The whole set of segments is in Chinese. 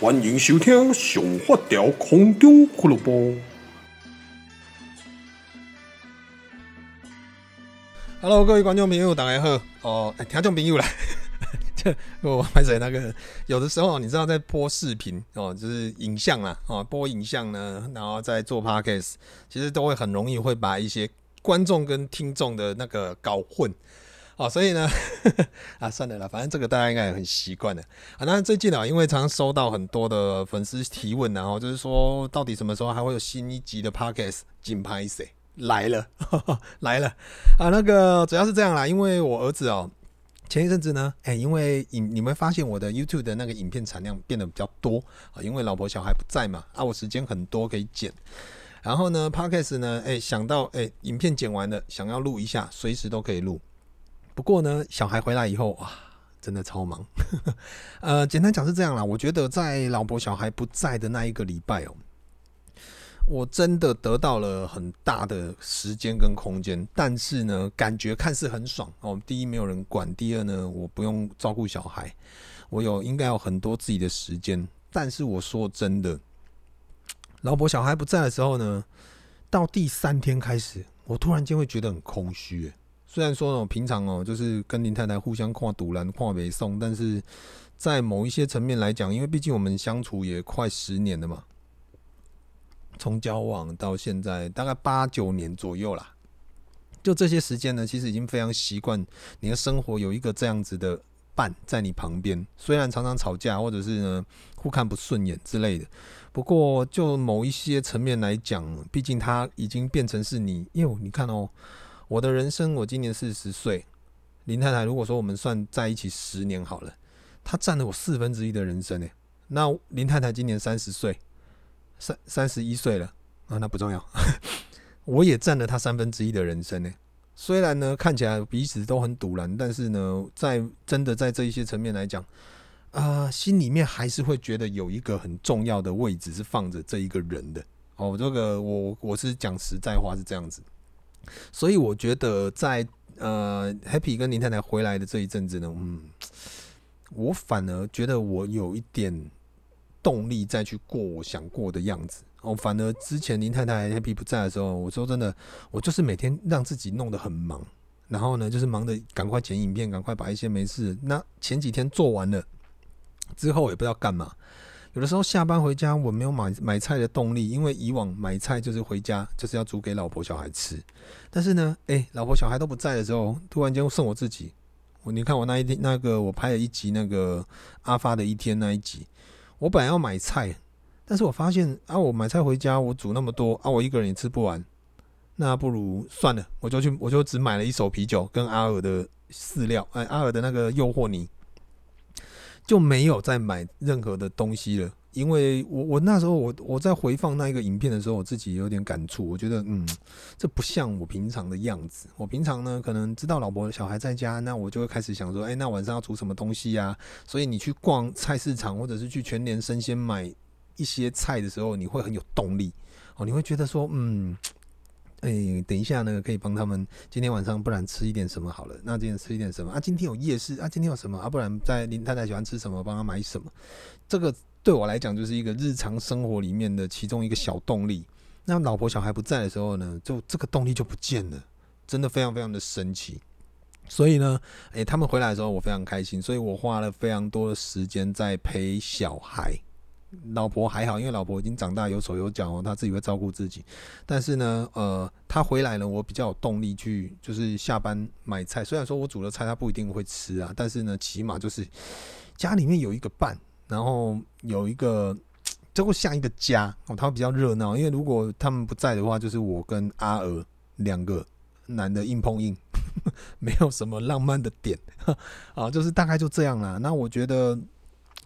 欢迎收听《上发条空中俱乐部》。Hello，各位观众朋友，大家好。哦，听众朋友来，我拍摄那个，有的时候你知道在播视频哦，就是影像啦，哦，播影像呢，然后在做 Podcast，其实都会很容易会把一些观众跟听众的那个搞混。哦，所以呢，呵 呵啊，算了啦，反正这个大家应该也很习惯了啊。那最近啊，因为常常收到很多的粉丝提问，然后就是说，到底什么时候还会有新一集的 Podcast？金拍谁来了呵呵？来了 啊！那个主要是这样啦，因为我儿子哦，前一阵子呢，哎、因为影你们发现我的 YouTube 的那个影片产量变得比较多啊，因为老婆小孩不在嘛，啊，我时间很多可以剪。然后呢，Podcast 呢，哎、想到哎、影片剪完了，想要录一下，随时都可以录。不过呢，小孩回来以后哇，真的超忙。呃，简单讲是这样啦。我觉得在老婆小孩不在的那一个礼拜哦，我真的得到了很大的时间跟空间。但是呢，感觉看似很爽哦。第一，没有人管；第二呢，我不用照顾小孩，我有应该有很多自己的时间。但是我说真的，老婆小孩不在的时候呢，到第三天开始，我突然间会觉得很空虚。虽然说呢，平常哦，就是跟林太太互相跨赌篮、跨北送，但是在某一些层面来讲，因为毕竟我们相处也快十年了嘛，从交往到现在大概八九年左右啦，就这些时间呢，其实已经非常习惯你的生活有一个这样子的伴在你旁边。虽然常常吵架，或者是呢互看不顺眼之类的，不过就某一些层面来讲，毕竟他已经变成是你，因为你看哦。我的人生，我今年四十岁。林太太，如果说我们算在一起十年好了，她占了我四分之一的人生呢。那林太太今年三十岁，三三十一岁了啊，那不重要。我也占了她三分之一的人生呢。虽然呢，看起来彼此都很堵然，但是呢，在真的在这一些层面来讲，啊、心里面还是会觉得有一个很重要的位置是放着这一个人的。哦，这个我我是讲实在话是这样子。所以我觉得在呃，Happy 跟林太太回来的这一阵子呢，嗯，我反而觉得我有一点动力再去过我想过的样子。哦，反而之前林太太 Happy 不在的时候，我说真的，我就是每天让自己弄得很忙，然后呢，就是忙得赶快剪影片，赶快把一些没事。那前几天做完了之后，也不知道干嘛。有的时候下班回家，我没有买买菜的动力，因为以往买菜就是回家就是要煮给老婆小孩吃。但是呢，诶、老婆小孩都不在的时候，突然间剩我自己。我你看我那一天那个我拍了一集那个阿发的一天那一集，我本来要买菜，但是我发现啊，我买菜回家我煮那么多啊，我一个人也吃不完，那不如算了，我就去我就只买了一手啤酒跟阿尔的饲料，哎，阿尔的那个诱惑你。就没有再买任何的东西了，因为我我那时候我我在回放那一个影片的时候，我自己有点感触，我觉得嗯，这不像我平常的样子。我平常呢，可能知道老婆小孩在家，那我就会开始想说，哎，那晚上要煮什么东西呀？所以你去逛菜市场或者是去全联生鲜买一些菜的时候，你会很有动力哦，你会觉得说，嗯。哎、等一下呢，可以帮他们今天晚上，不然吃一点什么好了。那今天吃一点什么啊？今天有夜市啊？今天有什么啊？不然在林太太喜欢吃什么，帮她买什么。这个对我来讲就是一个日常生活里面的其中一个小动力。那老婆小孩不在的时候呢，就这个动力就不见了，真的非常非常的神奇。所以呢，哎、他们回来的时候我非常开心，所以我花了非常多的时间在陪小孩。老婆还好，因为老婆已经长大，有手有脚哦，她自己会照顾自己。但是呢，呃，她回来了，我比较有动力去，就是下班买菜。虽然说我煮的菜她不一定会吃啊，但是呢，起码就是家里面有一个伴，然后有一个，就会像一个家哦，他会比较热闹。因为如果他们不在的话，就是我跟阿娥两个男的硬碰硬，没有什么浪漫的点 啊，就是大概就这样啦。那我觉得。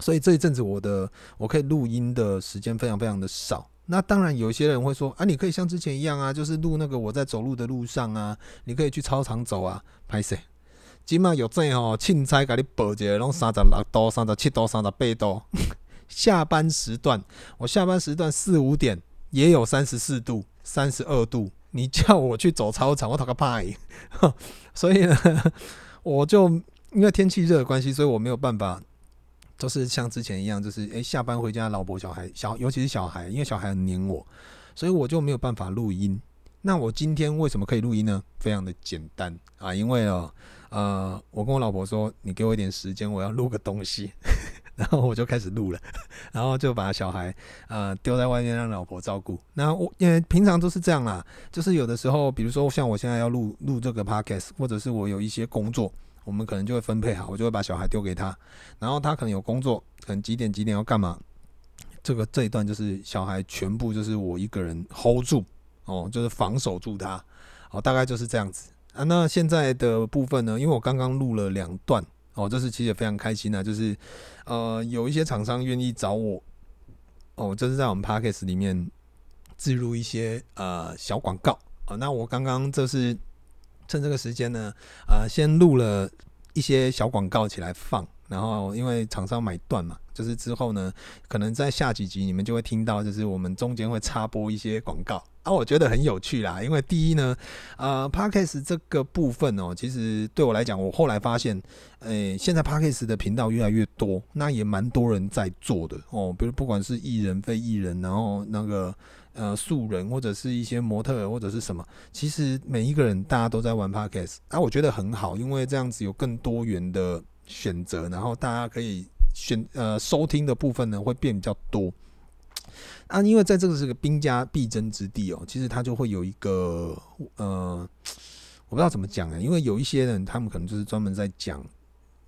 所以这一阵子我的我可以录音的时间非常非常的少。那当然有些人会说啊，你可以像之前一样啊，就是录那个我在走路的路上啊，你可以去操场走啊，拍摄。今嘛有这哦，凊彩给你报一个，拢三十六度、三十七度、三十八度。下班时段，我下班时段四五点也有三十四度、三十二度。你叫我去走操场，我讨个怕。所以呢，我就因为天气热的关系，所以我没有办法。都是像之前一样，就是诶、下班回家，老婆小孩小，尤其是小孩，因为小孩很黏我，所以我就没有办法录音。那我今天为什么可以录音呢？非常的简单啊，因为哦，呃，我跟我老婆说，你给我一点时间，我要录个东西，然后我就开始录了，然后就把小孩呃丢在外面让老婆照顾。那我因为平常都是这样啦，就是有的时候，比如说像我现在要录录这个 podcast，或者是我有一些工作。我们可能就会分配好，我就会把小孩丢给他，然后他可能有工作，可能几点几点要干嘛，这个这一段就是小孩全部就是我一个人 hold 住哦，就是防守住他，哦，大概就是这样子啊。那现在的部分呢，因为我刚刚录了两段哦，这是其实也非常开心的，就是呃有一些厂商愿意找我哦，这是在我们 Podcast 里面置入一些呃小广告啊。那我刚刚这是。趁这个时间呢，啊、呃，先录了一些小广告起来放，然后因为厂商买断嘛，就是之后呢，可能在下几集你们就会听到，就是我们中间会插播一些广告啊，我觉得很有趣啦。因为第一呢，呃，Podcast 这个部分哦，其实对我来讲，我后来发现，诶、现在 Podcast 的频道越来越多，那也蛮多人在做的哦，比如不管是艺人、非艺人，然后那个。呃，素人或者是一些模特或者是什么，其实每一个人大家都在玩 Podcast，啊，我觉得很好，因为这样子有更多元的选择，然后大家可以选呃收听的部分呢会变比较多。啊，因为在这个是个兵家必争之地哦，其实它就会有一个呃，我不知道怎么讲啊，因为有一些人他们可能就是专门在讲。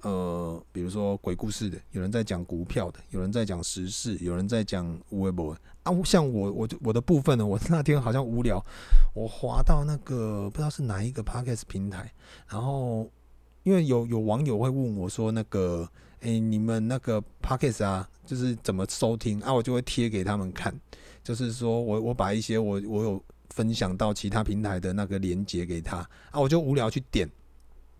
呃，比如说鬼故事的，有人在讲股票的，有人在讲时事，有人在讲微博啊。像我，我就我的部分呢，我那天好像无聊，我滑到那个不知道是哪一个 podcast 平台，然后因为有有网友会问我说，那个诶、欸，你们那个 podcast 啊，就是怎么收听啊？我就会贴给他们看，就是说我我把一些我我有分享到其他平台的那个连接给他啊，我就无聊去点。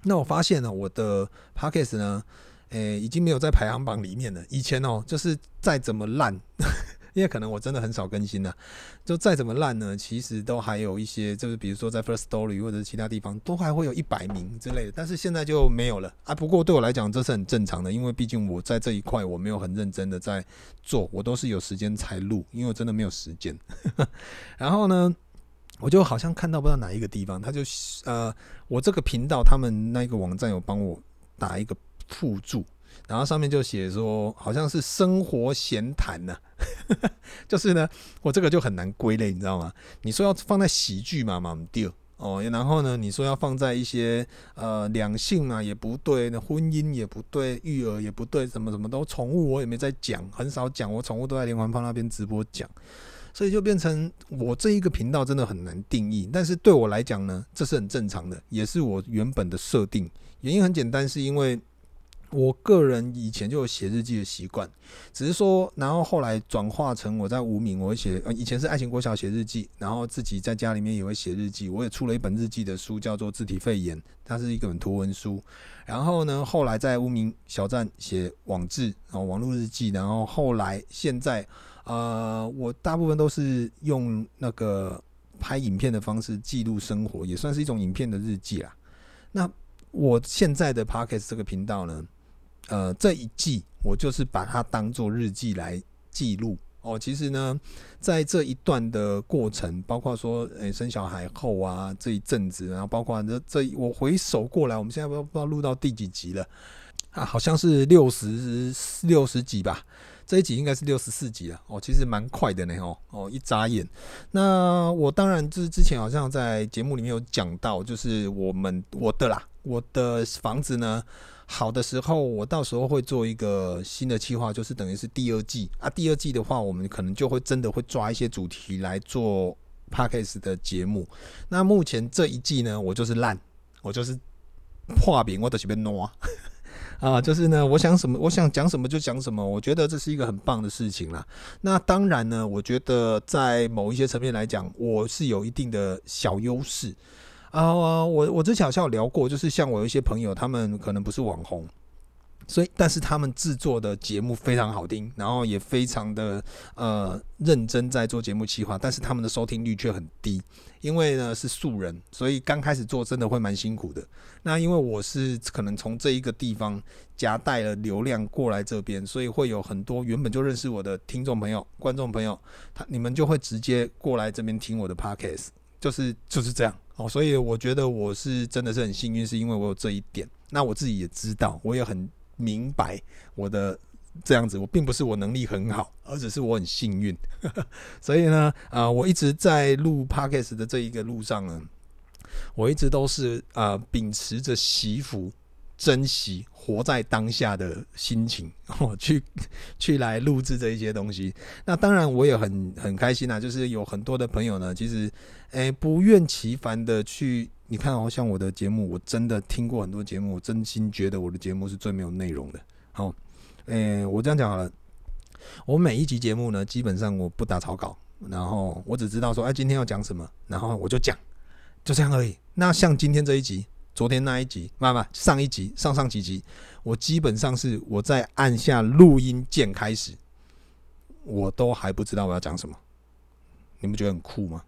那我发现呢，我的 Podcast 呢，诶、已经没有在排行榜里面了。以前哦，就是再怎么烂，因为可能我真的很少更新了，就再怎么烂呢，其实都还有一些，就是比如说在 First Story 或者是其他地方，都还会有一百名之类的。但是现在就没有了啊。不过对我来讲，这是很正常的，因为毕竟我在这一块我没有很认真的在做，我都是有时间才录，因为我真的没有时间。然后呢，我就好像看到不知道哪一个地方，他就呃，我这个频道他们那个网站有帮我打一个附注，然后上面就写说好像是生活闲谈呢，就是呢，我这个就很难归类，你知道吗？你说要放在喜剧嘛嘛不对哦，然后呢，你说要放在一些呃两性啊也不对，那婚姻也不对，育儿也不对，什么什么都宠物我也没在讲，很少讲，我宠物都在连环炮那边直播讲。所以就变成我这一个频道真的很难定义，但是对我来讲呢，这是很正常的，也是我原本的设定。原因很简单，是因为我个人以前就有写日记的习惯，只是说，然后后来转化成我在无名，我会写，呃，以前是爱情国小写日记，然后自己在家里面也会写日记，我也出了一本日记的书，叫做《自体肺炎》，它是一本图文书。然后呢，后来在无名小站写网志，然后网络日记，然后后来现在。呃，我大部分都是用那个拍影片的方式记录生活，也算是一种影片的日记啦。那我现在的 Podcast 这个频道呢，呃，这一季我就是把它当做日记来记录哦。其实呢，在这一段的过程，包括说，诶、生小孩后啊，这一阵子，然后包括这这，我回首过来，我们现在不不知道录到第几集了啊？好像是六十六十几吧。这一集应该是六十四集了哦，其实蛮快的呢哦哦，一眨眼。那我当然就是之前好像在节目里面有讲到，就是我们我的啦，我的房子呢好的时候，我到时候会做一个新的计划，就是等于是第二季啊。第二季的话，我们可能就会真的会抓一些主题来做 Podcast 的节目。那目前这一季呢，我就是烂，我就是破饼，我都是被挪。啊，就是呢，我想什么，我想讲什么就讲什么，我觉得这是一个很棒的事情啦。那当然呢，我觉得在某一些层面来讲，我是有一定的小优势啊。我我之前好像有聊过，就是像我有一些朋友，他们可能不是网红，所以，但是他们制作的节目非常好听，然后也非常的呃认真在做节目企划，但是他们的收听率却很低，因为呢是素人，所以刚开始做真的会蛮辛苦的。那因为我是可能从这一个地方夹带了流量过来这边，所以会有很多原本就认识我的听众朋友、观众朋友，他你们就会直接过来这边听我的 podcast，就是就是这样哦。所以我觉得我是真的是很幸运，是因为我有这一点。那我自己也知道，我也很明白我的这样子，我并不是我能力很好，而只是我很幸运。所以呢，啊、我一直在录 podcast 的这一个路上呢。我一直都是啊、秉持着惜福、珍惜、活在当下的心情，我去去来录制这一些东西。那当然，我也很很开心啊，就是有很多的朋友呢，其实诶、不厌其烦的去，你看哦像我的节目，我真的听过很多节目，我真心觉得我的节目是最没有内容的。好，诶、我这样讲好了，我每一集节目呢，基本上我不打草稿，然后我只知道说，哎、今天要讲什么，然后我就讲。就这样而已。那像今天这一集，昨天那一集，妈妈上一集、上上几集，我基本上是我在按下录音键开始，我都还不知道我要讲什么。你们觉得很酷吗？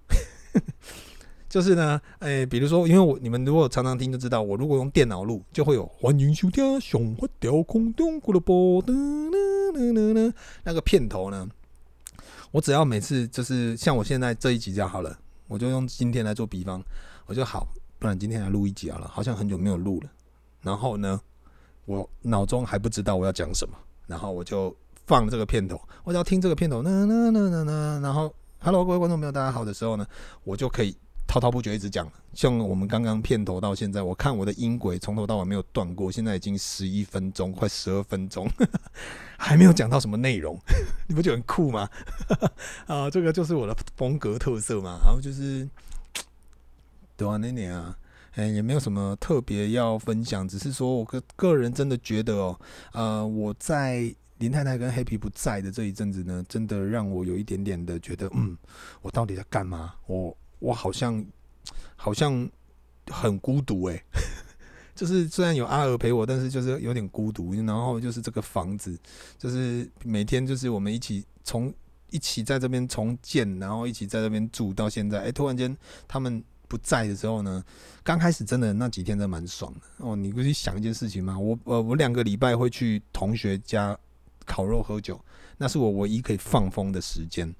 就是呢，诶、比如说，因为我你们如果常常听就知道，我如果用电脑录，就会有欢迎收听上发条空中俱乐部那个片头呢。我只要每次就是像我现在这一集这样好了。我就用今天来做比方，我就好，不然今天来录一集好了，好像很久没有录了。然后呢，我脑中还不知道我要讲什么，然后我就放这个片头，我只要听这个片头，那那那那那，然后，Hello，各位观众朋友，大家好的时候呢，我就可以滔滔不绝一直讲。像我们刚刚片头到现在，我看我的音轨从头到尾没有断过，现在已经十一分钟，快十二分钟。还没有讲到什么内容，你不觉得很酷吗？啊，这个就是我的风格特色嘛。然后就是，对啊，那年啊，哎，也没有什么特别要分享，只是说我个个人真的觉得哦，呃，我在林太太跟黑皮不在的这一阵子呢，真的让我有一点点的觉得，嗯，我到底在干嘛？我我好像好像很孤独哎、欸。就是虽然有阿娥陪我，但是就是有点孤独。然后就是这个房子，就是每天就是我们一起从一起在这边重建，然后一起在这边住到现在。哎、突然间他们不在的时候呢，刚开始真的那几天真蛮爽的哦。你不去想一件事情吗？我呃，我两个礼拜会去同学家烤肉喝酒，那是我唯一可以放风的时间。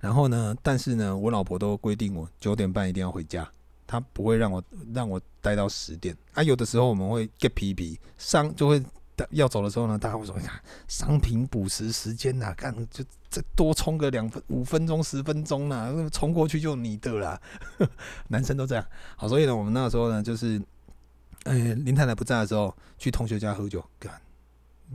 然后呢，但是呢，我老婆都规定我九点半一定要回家。她不会让我让我待到十点啊，有的时候我们会 get 皮皮商就会要走的时候呢，大家会说：“看商品补时时间呐，看就再多充个两分五分钟十分钟呐，冲过去就你的啦。”男生都这样。好，所以呢，我们那个时候呢，就是哎、林太太不在的时候，去同学家喝酒，干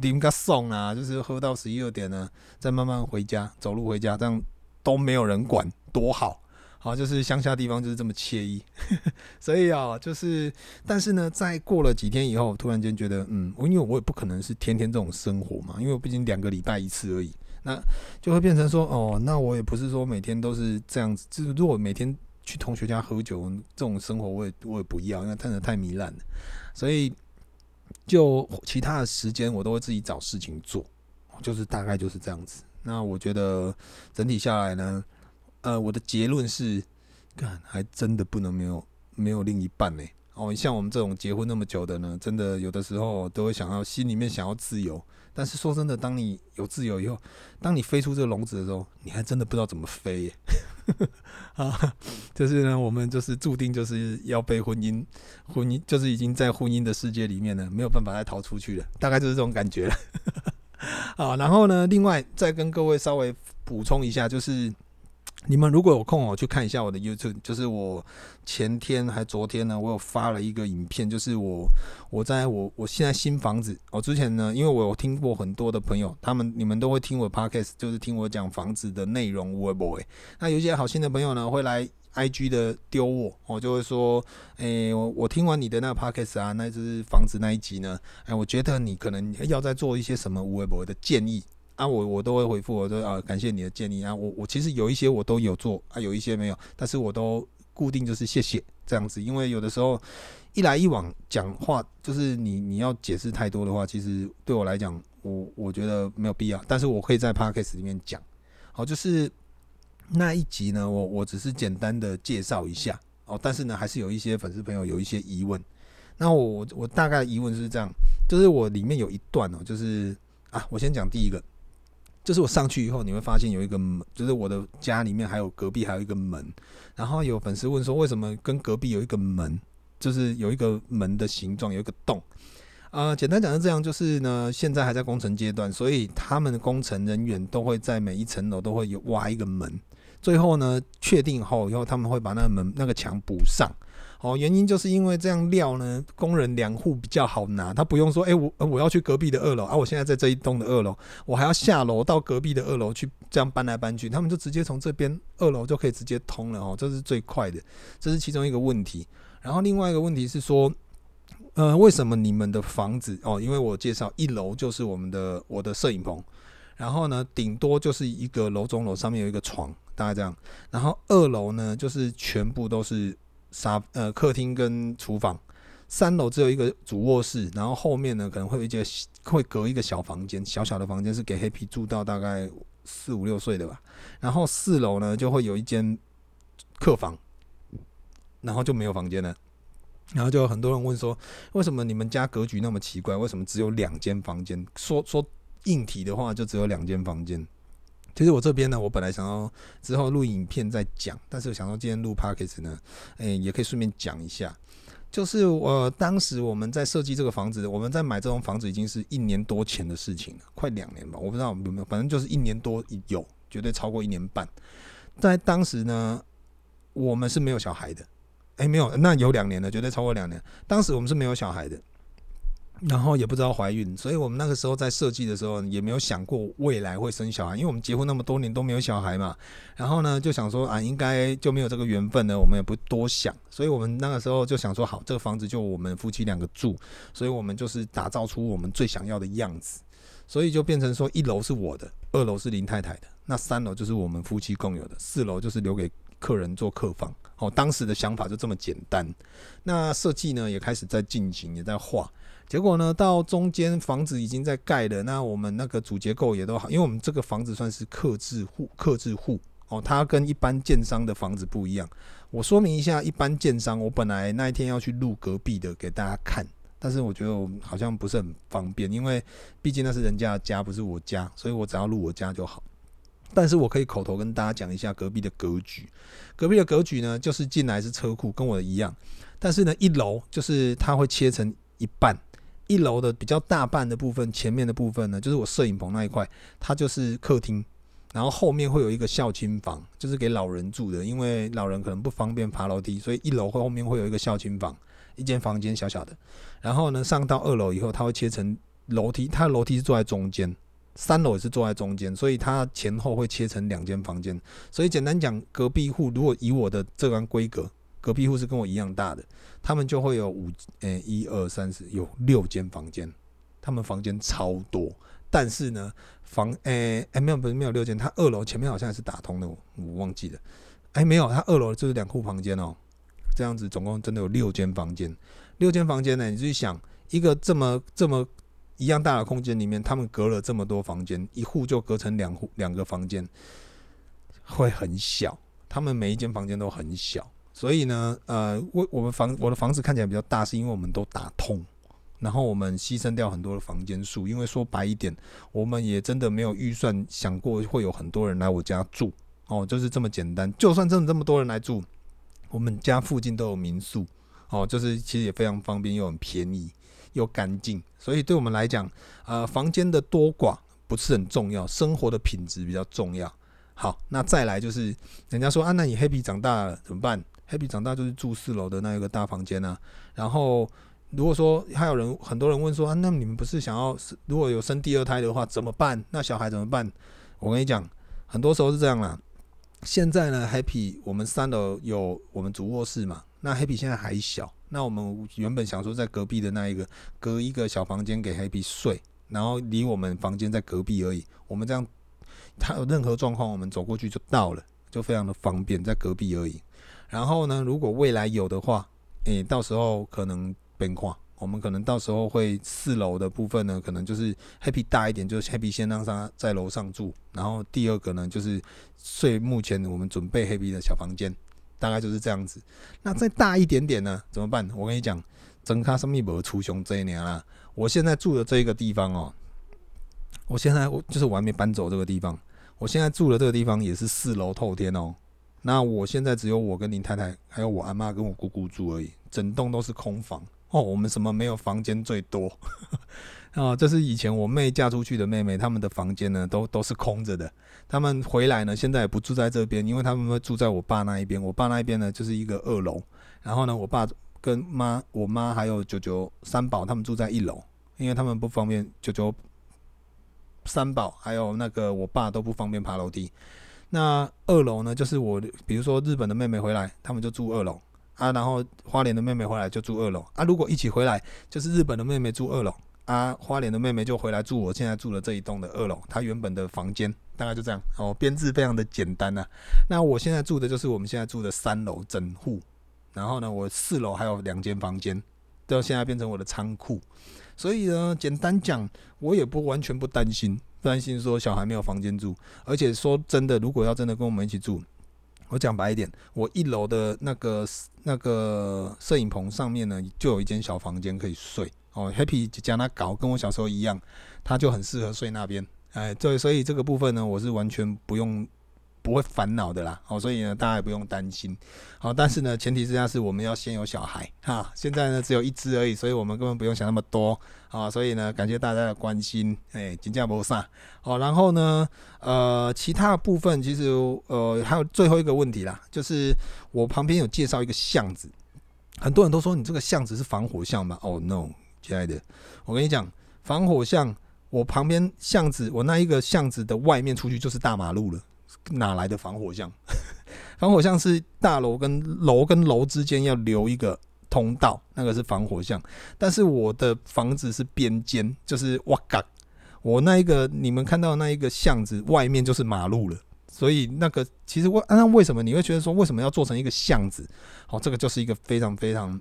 林个送啊，就是喝到十一二点呢，再慢慢回家，走路回家，这样都没有人管，多好。好，就是乡下地方就是这么惬意，所以啊，就是，但是呢，在过了几天以后，突然间觉得，嗯，因为我也不可能是天天这种生活嘛，因为我毕竟两个礼拜一次而已，那就会变成说，哦，那我也不是说每天都是这样子，就是如果每天去同学家喝酒这种生活，我也我也不要，因为真的太糜烂了，所以就其他的时间我都会自己找事情做，就是大概就是这样子。那我觉得整体下来呢。呃，我的结论是，干还真的不能没有没有另一半呢。哦，像我们这种结婚那么久的呢，真的有的时候都会想要心里面想要自由。但是说真的，当你有自由以后，当你飞出这个笼子的时候，你还真的不知道怎么飞耶。啊，就是呢，我们就是注定就是要被婚姻，婚姻就是已经在婚姻的世界里面呢，没有办法再逃出去了，大概就是这种感觉了。啊，然后呢，另外再跟各位稍微补充一下，就是。你们如果有空哦，去看一下我的 YouTube，就是我前天还昨天呢，我有发了一个影片，就是我我在我我现在新房子，我之前呢，因为我有听过很多的朋友，他们你们都会听我 Podcast，就是听我讲房子的内容，会不会？那有些好心的朋友呢，会来 IG 的丢我，我就会说，诶，我我听完你的那个 Podcast 啊，那就是房子那一集呢，诶，我觉得你可能要再做一些什么会不会的建议。啊，我我都会回复，我说啊，感谢你的建议啊，我我其实有一些我都有做啊，有一些没有，但是我都固定就是谢谢这样子，因为有的时候一来一往讲话，就是你你要解释太多的话，其实对我来讲，我我觉得没有必要。但是我可以在 Podcast 里面讲，好，就是那一集呢，我我只是简单的介绍一下哦，但是呢，还是有一些粉丝朋友有一些疑问。那我我大概疑问是这样，就是我里面有一段哦，就是啊，我先讲第一个。就是我上去以后，你会发现有一个门，就是我的家里面还有隔壁还有一个门。然后有粉丝问说，为什么跟隔壁有一个门，就是有一个门的形状，有一个洞。呃，简单讲是这样，就是呢，现在还在工程阶段，所以他们的工程人员都会在每一层楼都会有挖一个门。最后呢，确定后以后，他们会把那个门那个墙补上。哦，原因就是因为这样料呢，工人两户比较好拿，他不用说，哎、欸，我我要去隔壁的二楼啊，我现在在这一栋的二楼，我还要下楼到隔壁的二楼去，这样搬来搬去，他们就直接从这边二楼就可以直接通了哦，这是最快的，这是其中一个问题。然后另外一个问题是说，呃，为什么你们的房子哦？因为我介绍一楼就是我们的我的摄影棚，然后呢，顶多就是一个楼中楼上面有一个床，大概这样，然后二楼呢就是全部都是。沙呃客厅跟厨房，三楼只有一个主卧室，然后后面呢可能会有一间会隔一个小房间，小小的房间是给黑皮住到大概四五六岁的吧。然后四楼呢就会有一间客房，然后就没有房间了。然后就有很多人问说，为什么你们家格局那么奇怪？为什么只有两间房间？说说硬体的话，就只有两间房间。其实我这边呢，我本来想要之后录影片再讲，但是我想说今天录 Podcast 呢，诶、也可以顺便讲一下。就是我当时我们在设计这个房子，我们在买这栋房子已经是一年多前的事情了，快两年吧，我不知道有没有，反正就是一年多有，绝对超过一年半。在当时呢，我们是没有小孩的，诶、没有，那有两年了，绝对超过两年。当时我们是没有小孩的。然后也不知道怀孕，所以我们那个时候在设计的时候也没有想过未来会生小孩，因为我们结婚那么多年都没有小孩嘛。然后呢，就想说啊，应该就没有这个缘分呢，我们也不多想。所以我们那个时候就想说，好，这个房子就我们夫妻两个住，所以我们就是打造出我们最想要的样子。所以就变成说，一楼是我的，二楼是林太太的，那三楼就是我们夫妻共有的，四楼就是留给客人做客房。哦，当时的想法就这么简单。那设计呢也开始在进行，也在画。结果呢，到中间房子已经在盖了，那我们那个主结构也都好，因为我们这个房子算是客制户，客制户哦，它跟一般建商的房子不一样。我说明一下，一般建商，我本来那一天要去录隔壁的给大家看，但是我觉得我好像不是很方便，因为毕竟那是人家的家，不是我家，所以我只要录我家就好。但是我可以口头跟大家讲一下隔壁的格局，隔壁的格局呢，就是进来是车库，跟我的一样，但是呢，一楼就是它会切成一半。一楼的比较大半的部分，前面的部分呢，就是我摄影棚那一块，它就是客厅，然后后面会有一个孝亲房，就是给老人住的，因为老人可能不方便爬楼梯，所以一楼后面会有一个孝亲房，一间房间小小的。然后呢，上到二楼以后，它会切成楼梯，它的楼梯是坐在中间，三楼也是坐在中间，所以它前后会切成两间房间。所以简单讲，隔壁户如果以我的这样规格。隔壁户是跟我一样大的，他们就会有五诶一二三四有六间房间，他们房间超多，但是呢房诶诶、欸、没有不是没有六间，他二楼前面好像是打通的，我忘记了，哎、没有，他二楼就是两户房间哦，这样子总共真的有六间房间，六间房间呢，你去想一个这么这么一样大的空间里面，他们隔了这么多房间，一户就隔成两户两个房间，会很小，他们每一间房间都很小。所以呢，呃，我我们房我的房子看起来比较大，是因为我们都打通，然后我们牺牲掉很多的房间数。因为说白一点，我们也真的没有预算想过会有很多人来我家住，哦，就是这么简单。就算真的这么多人来住，我们家附近都有民宿，哦，就是其实也非常方便，又很便宜，又干净。所以对我们来讲，呃，房间的多寡不是很重要，生活的品质比较重要。好，那再来就是人家说啊，那你黑皮长大了怎么办？Happy 长大就是住四楼的那一个大房间啊，然后如果说还有人很多人问说啊，那你们不是想要如果有生第二胎的话怎么办？那小孩怎么办？我跟你讲，很多时候是这样啦。现在呢，Happy 我们三楼有我们主卧室嘛，那 Happy 现在还小，那我们原本想说在隔壁的那一个隔一个小房间给 Happy 睡，然后离我们房间在隔壁而已。我们这样，他有任何状况，我们走过去就到了，就非常的方便，在隔壁而已。然后呢，如果未来有的话，诶、到时候可能变化，我们可能到时候会四楼的部分呢，可能就是 Happy 大一点，就是 Happy 先让他在楼上住，然后第二个呢，就是睡目前我们准备 Happy 的小房间，大概就是这样子。那再大一点点呢，怎么办？我跟你讲，整卡什么不出熊这一年啦，我现在住的这个地方哦，我现在我就是我还没搬走这个地方。我现在住的这个地方也是四楼透天哦。那我现在只有我跟林太太，还有我阿妈跟我姑姑住而已，整栋都是空房哦。我们什么没有房间最多啊？这是以前我妹嫁出去的妹妹，他们的房间呢都都是空着的。他们回来呢，现在也不住在这边，因为他们会住在我爸那一边。我爸那一边呢就是一个二楼，然后呢，我爸跟妈、我妈还有舅舅三宝他们住在一楼，因为他们不方便舅舅。三宝还有那个我爸都不方便爬楼梯，那二楼呢，就是我比如说日本的妹妹回来，他们就住二楼啊，然后花莲的妹妹回来就住二楼啊。如果一起回来，就是日本的妹妹住二楼啊，花莲的妹妹就回来住我现在住的这一栋的二楼，她原本的房间大概就这样哦，编制非常的简单呐、啊。那我现在住的就是我们现在住的三楼整户，然后呢，我四楼还有两间房间，到现在变成我的仓库。所以呢，简单讲，我也不完全不担心，担心说小孩没有房间住。而且说真的，如果要真的跟我们一起住，我讲白一点，我一楼的那个那个摄影棚上面呢，就有一间小房间可以睡。哦，Happy 将他搞跟我小时候一样，他就很适合睡那边。哎，对，所以这个部分呢，我是完全不用。不会烦恼的啦，哦，所以呢，大家也不用担心，好，但是呢，前提之下是我们要先有小孩哈，现在呢只有一只而已，所以我们根本不用想那么多。啊，所以呢，感谢大家的关心，哎，金价不上，好，然后呢，呃，其他部分其实呃还有最后一个问题啦，就是我旁边有介绍一个巷子，很多人都说你这个巷子是防火巷吧？哦 no，亲爱的，我跟你讲，防火巷，我旁边巷子，我那一个巷子的外面出去就是大马路了。哪来的防火巷？防火巷是大楼跟楼跟楼之间要留一个通道，那个是防火巷。但是我的房子是边间，就是哇嘎，我那一个你们看到那一个巷子外面就是马路了。所以那个其实我那为什么你会觉得说为什么要做成一个巷子？哦，这个就是一个非常非常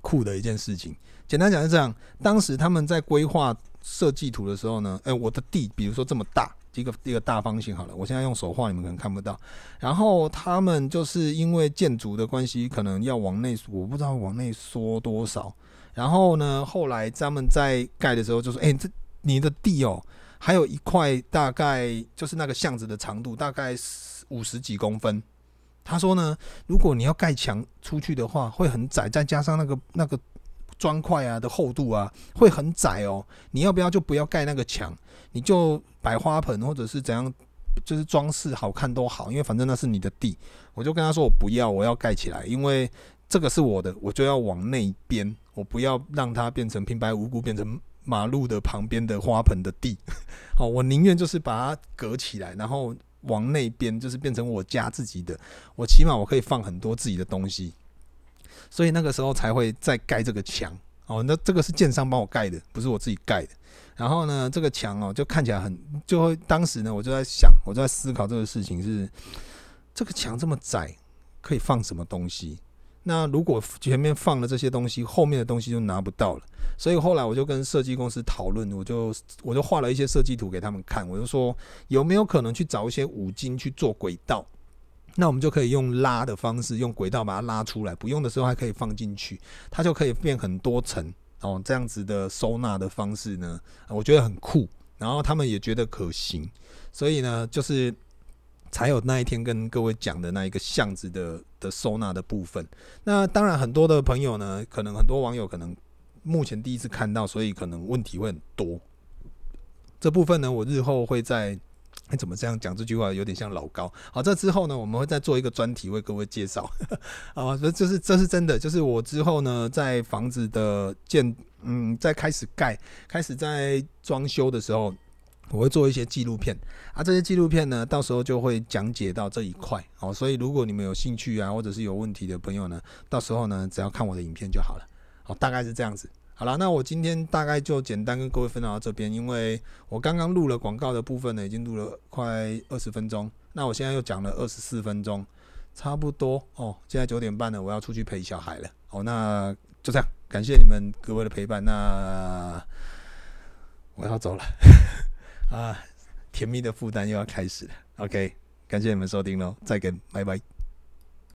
酷的一件事情。简单讲是这样，当时他们在规划设计图的时候呢，哎，我的地比如说这么大。一个一个大方形好了，我现在用手画，你们可能看不到。然后他们就是因为建筑的关系，可能要往内，我不知道往内缩多少。然后呢，后来他们在盖的时候就说：“哎，这你的地哦，还有一块大概就是那个巷子的长度，大概五十几公分。”他说呢，如果你要盖墙出去的话，会很窄，再加上那个那个。砖块啊的厚度啊会很窄哦，你要不要就不要盖那个墙，你就摆花盆或者是怎样，就是装饰好看都好，因为反正那是你的地。我就跟他说我不要，我要盖起来，因为这个是我的，我就要往那边，我不要让它变成平白无故变成马路的旁边的花盆的地。好，我宁愿就是把它隔起来，然后往那边就是变成我家自己的，我起码我可以放很多自己的东西。所以那个时候才会再盖这个墙哦，那这个是建商帮我盖的，不是我自己盖的。然后呢，这个墙哦就看起来很，就会当时呢我就在想，我就在思考这个事情是，这个墙这么窄，可以放什么东西？那如果前面放了这些东西，后面的东西就拿不到了。所以后来我就跟设计公司讨论，我就我就画了一些设计图给他们看，我就说有没有可能去找一些五金去做轨道。那我们就可以用拉的方式，用轨道把它拉出来，不用的时候还可以放进去，它就可以变很多层哦。这样子的收纳的方式呢，我觉得很酷，然后他们也觉得可行，所以呢，就是才有那一天跟各位讲的那一个巷子的的收纳的部分。那当然，很多的朋友呢，可能很多网友可能目前第一次看到，所以可能问题会很多。这部分呢，我日后会在。你 怎么这样讲？这句话有点像老高。好，这之后呢，我们会再做一个专题为各位介绍。啊，这这是这是真的，就是我之后呢，在房子的建，嗯，在开始盖、开始在装修的时候，我会做一些纪录片。啊，这些纪录片呢，到时候就会讲解到这一块。哦，所以如果你们有兴趣啊，或者是有问题的朋友呢，到时候呢，只要看我的影片就好了。好，大概是这样子。好了，那我今天大概就简单跟各位分享到这边，因为我刚刚录了广告的部分呢，已经录了快二十分钟，那我现在又讲了二十四分钟，差不多哦，现在九点半了，我要出去陪小孩了。哦，那就这样，感谢你们各位的陪伴。那我要走了 啊，甜蜜的负担又要开始了。OK，感谢你们收听喽，再见，拜拜。